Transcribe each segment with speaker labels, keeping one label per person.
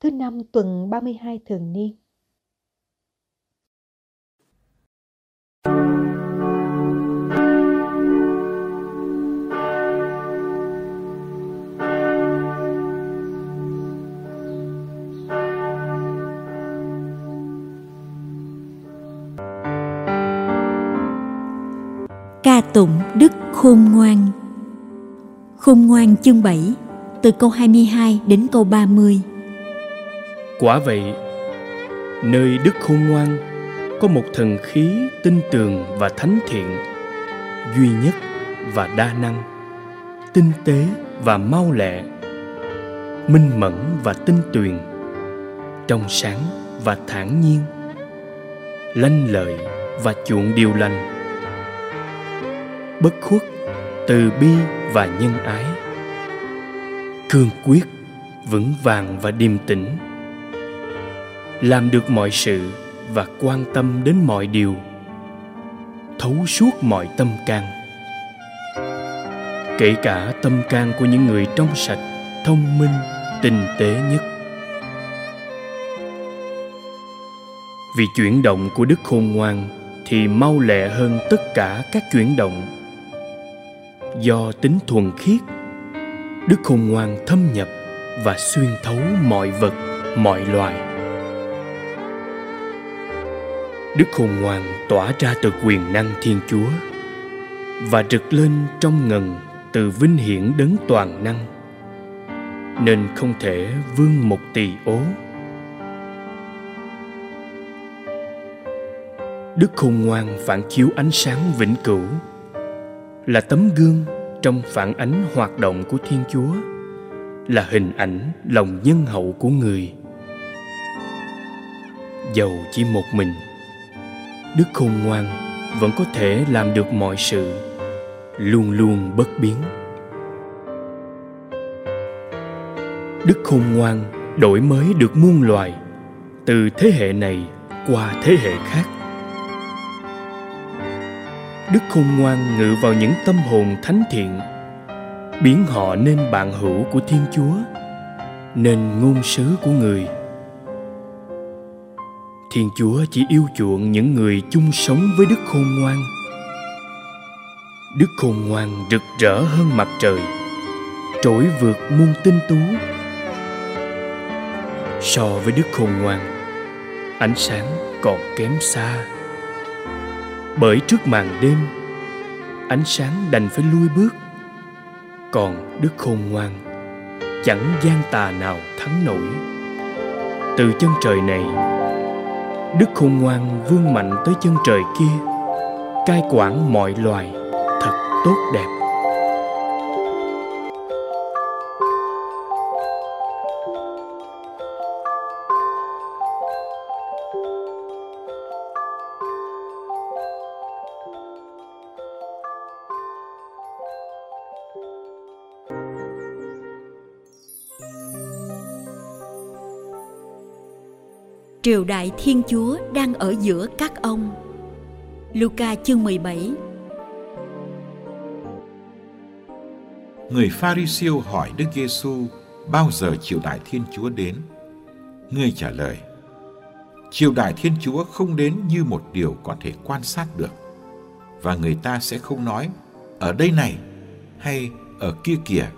Speaker 1: thứ năm tuần 32 thường niên.
Speaker 2: Ca tụng Đức Khôn Ngoan Khôn Ngoan chương 7 từ câu 22 đến câu 30
Speaker 3: Quả vậy, nơi Đức Khôn Ngoan có một thần khí tinh tường và thánh thiện, duy nhất và đa năng, tinh tế và mau lẹ, minh mẫn và tinh tuyền, trong sáng và thản nhiên, lanh lợi và chuộng điều lành, bất khuất, từ bi và nhân ái, cương quyết, vững vàng và điềm tĩnh làm được mọi sự và quan tâm đến mọi điều. Thấu suốt mọi tâm can. Kể cả tâm can của những người trong sạch, thông minh, tinh tế nhất. Vì chuyển động của đức khôn ngoan thì mau lẹ hơn tất cả các chuyển động. Do tính thuần khiết, đức khôn ngoan thâm nhập và xuyên thấu mọi vật, mọi loài. Đức khôn ngoan tỏa ra từ quyền năng Thiên Chúa và rực lên trong ngần từ vinh hiển đấng toàn năng, nên không thể vương một tỳ ố. Đức khôn ngoan phản chiếu ánh sáng vĩnh cửu, là tấm gương trong phản ánh hoạt động của Thiên Chúa, là hình ảnh lòng nhân hậu của người dầu chỉ một mình đức khôn ngoan vẫn có thể làm được mọi sự, luôn luôn bất biến. Đức khôn ngoan đổi mới được muôn loài, từ thế hệ này qua thế hệ khác. Đức khôn ngoan ngự vào những tâm hồn thánh thiện, biến họ nên bạn hữu của thiên chúa, nên ngôn sứ của người thiên chúa chỉ yêu chuộng những người chung sống với đức khôn ngoan. Đức khôn ngoan rực rỡ hơn mặt trời, trỗi vượt muôn tinh tú. So với đức khôn ngoan, ánh sáng còn kém xa. Bởi trước màn đêm, ánh sáng đành phải lui bước. Còn đức khôn ngoan chẳng gian tà nào thắng nổi. Từ chân trời này đức khôn ngoan vươn mạnh tới chân trời kia, cai quản mọi loài, thật tốt đẹp.
Speaker 2: Triều đại Thiên Chúa đang ở giữa các ông. Luca chương 17
Speaker 4: Người Pharisêu hỏi Đức Giêsu bao giờ triều đại Thiên Chúa đến? Người trả lời: Triều đại Thiên Chúa không đến như một điều có thể quan sát được và người ta sẽ không nói ở đây này hay ở kia kìa.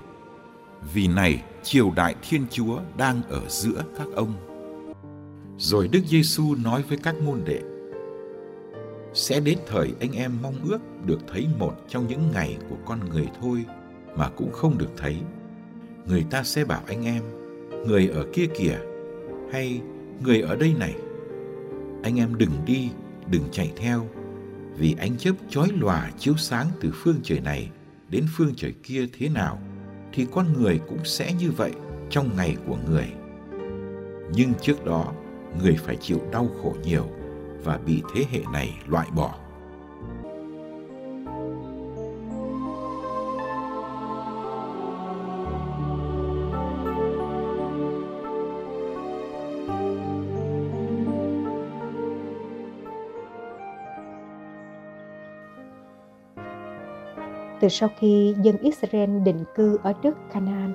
Speaker 4: Vì này, triều đại Thiên Chúa đang ở giữa các ông. Rồi Đức Giêsu nói với các môn đệ: Sẽ đến thời anh em mong ước được thấy một trong những ngày của con người thôi mà cũng không được thấy. Người ta sẽ bảo anh em: Người ở kia kìa hay người ở đây này. Anh em đừng đi, đừng chạy theo, vì ánh chớp chói lòa chiếu sáng từ phương trời này đến phương trời kia thế nào thì con người cũng sẽ như vậy trong ngày của người. Nhưng trước đó người phải chịu đau khổ nhiều và bị thế hệ này loại bỏ.
Speaker 1: Từ sau khi dân Israel định cư ở đất Canaan,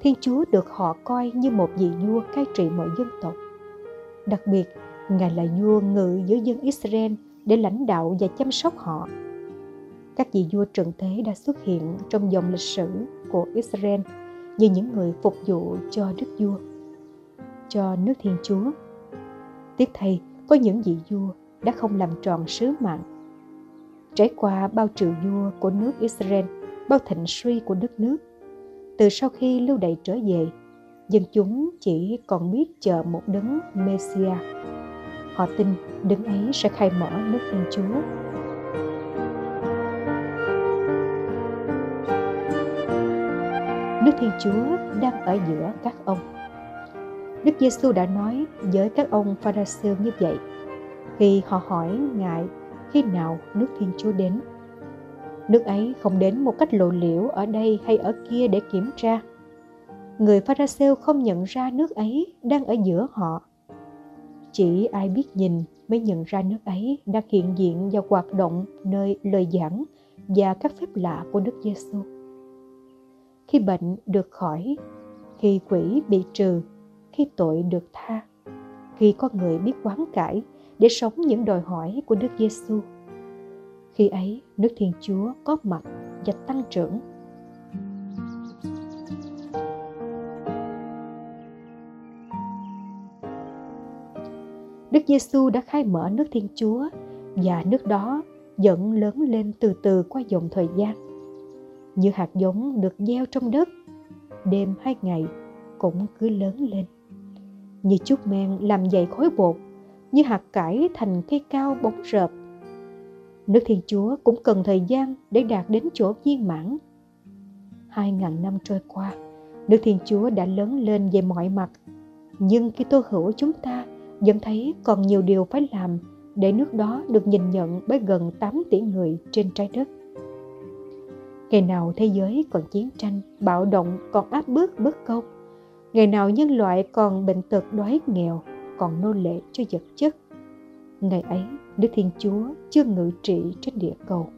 Speaker 1: Thiên Chúa được họ coi như một vị vua cai trị mọi dân tộc. Đặc biệt, Ngài là vua ngự giữa dân Israel để lãnh đạo và chăm sóc họ. Các vị vua trần thế đã xuất hiện trong dòng lịch sử của Israel như những người phục vụ cho đức vua, cho nước Thiên Chúa. Tiếp thay, có những vị vua đã không làm tròn sứ mạng. Trải qua bao triệu vua của nước Israel, bao thịnh suy của đất nước, từ sau khi lưu đày trở về, dân chúng chỉ còn biết chờ một đấng Messia. Họ tin đấng ấy sẽ khai mở nước Thiên Chúa. Nước Thiên Chúa đang ở giữa các ông. Đức Giêsu đã nói với các ông Pharisêu như vậy khi họ hỏi Ngài, khi nào nước Thiên Chúa đến. Nước ấy không đến một cách lộ liễu ở đây hay ở kia để kiểm tra. Người Pharisêu không nhận ra nước ấy đang ở giữa họ. Chỉ ai biết nhìn mới nhận ra nước ấy đang hiện diện và hoạt động nơi lời giảng và các phép lạ của Đức Giêsu. Khi bệnh được khỏi, khi quỷ bị trừ, khi tội được tha, khi có người biết quán cải để sống những đòi hỏi của Đức Giêsu. Khi ấy, nước Thiên Chúa có mặt và tăng trưởng. Đức Giêsu đã khai mở nước Thiên Chúa và nước đó dẫn lớn lên từ từ qua dòng thời gian. Như hạt giống được gieo trong đất, đêm hay ngày cũng cứ lớn lên. Như chút men làm dậy khối bột như hạt cải thành cây cao bóng rợp. Nước Thiên Chúa cũng cần thời gian để đạt đến chỗ viên mãn. Hai ngàn năm trôi qua, nước Thiên Chúa đã lớn lên về mọi mặt. Nhưng khi tô hữu chúng ta vẫn thấy còn nhiều điều phải làm để nước đó được nhìn nhận bởi gần 8 tỷ người trên trái đất. Ngày nào thế giới còn chiến tranh, bạo động, còn áp bức bất công. Ngày nào nhân loại còn bệnh tật đói nghèo, còn nô lệ cho vật chất. Ngày ấy, Đức Thiên Chúa chưa ngự trị trên địa cầu.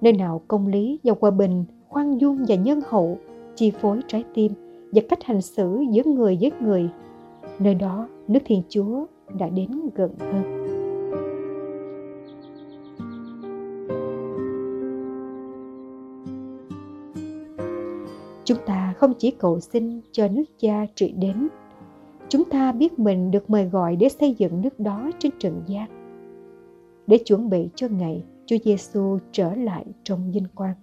Speaker 1: Nơi nào công lý và hòa bình, khoan dung và nhân hậu chi phối trái tim và cách hành xử giữa người với người, nơi đó Nước Thiên Chúa đã đến gần hơn. Chúng ta không chỉ cầu xin cho nước cha trị đến, chúng ta biết mình được mời gọi để xây dựng nước đó trên trần gian, để chuẩn bị cho ngày Chúa Giêsu trở lại trong vinh quang.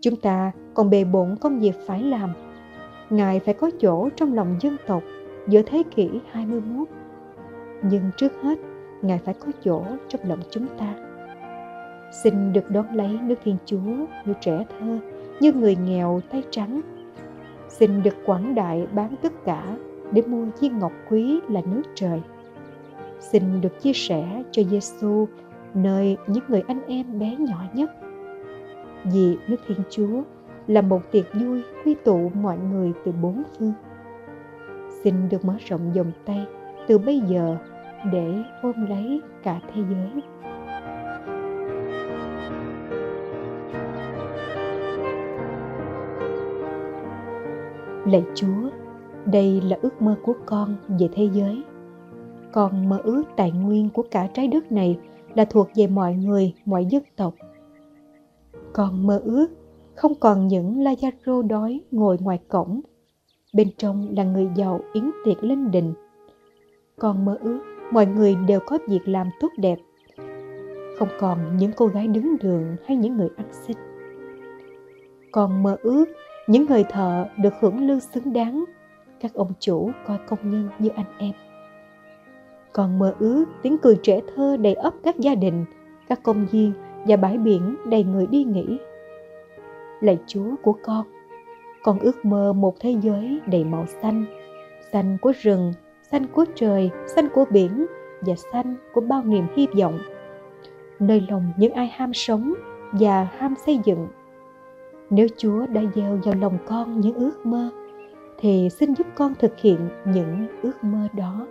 Speaker 1: Chúng ta còn bề bộn công việc phải làm. Ngài phải có chỗ trong lòng dân tộc giữa thế kỷ 21. Nhưng trước hết, Ngài phải có chỗ trong lòng chúng ta. Xin được đón lấy nước Thiên Chúa như trẻ thơ, như người nghèo tay trắng. Xin được quảng đại bán tất cả để mua viên ngọc quý là nước trời. Xin được chia sẻ cho Giêsu nơi những người anh em bé nhỏ nhất. Vì nước Thiên Chúa là một tiệc vui quy tụ mọi người từ bốn phương. Xin được mở rộng vòng tay từ bây giờ để ôm lấy cả thế giới. Lạy Chúa, đây là ước mơ của con về thế giới con mơ ước tài nguyên của cả trái đất này là thuộc về mọi người mọi dân tộc con mơ ước không còn những Lazaro đói ngồi ngoài cổng bên trong là người giàu yến tiệc lên đình. Con mơ ước, mọi người đều có việc làm tốt đẹp. Không còn những cô gái đứng đường hay những người ăn xin. Con mơ ước, những người thợ được hưởng lương xứng đáng. Các ông chủ coi công nhân như anh em. Còn mơ ước, tiếng cười trẻ thơ đầy ấp các gia đình, các công viên và bãi biển đầy người đi nghỉ. Lạy chúa của con con ước mơ một thế giới đầy màu xanh. Xanh của rừng, xanh của trời, xanh của biển và xanh của bao niềm hy vọng. Nơi lòng những ai ham sống và ham xây dựng. Nếu chúa đã gieo vào lòng con những ước mơ, thì xin giúp con thực hiện những ước mơ đó.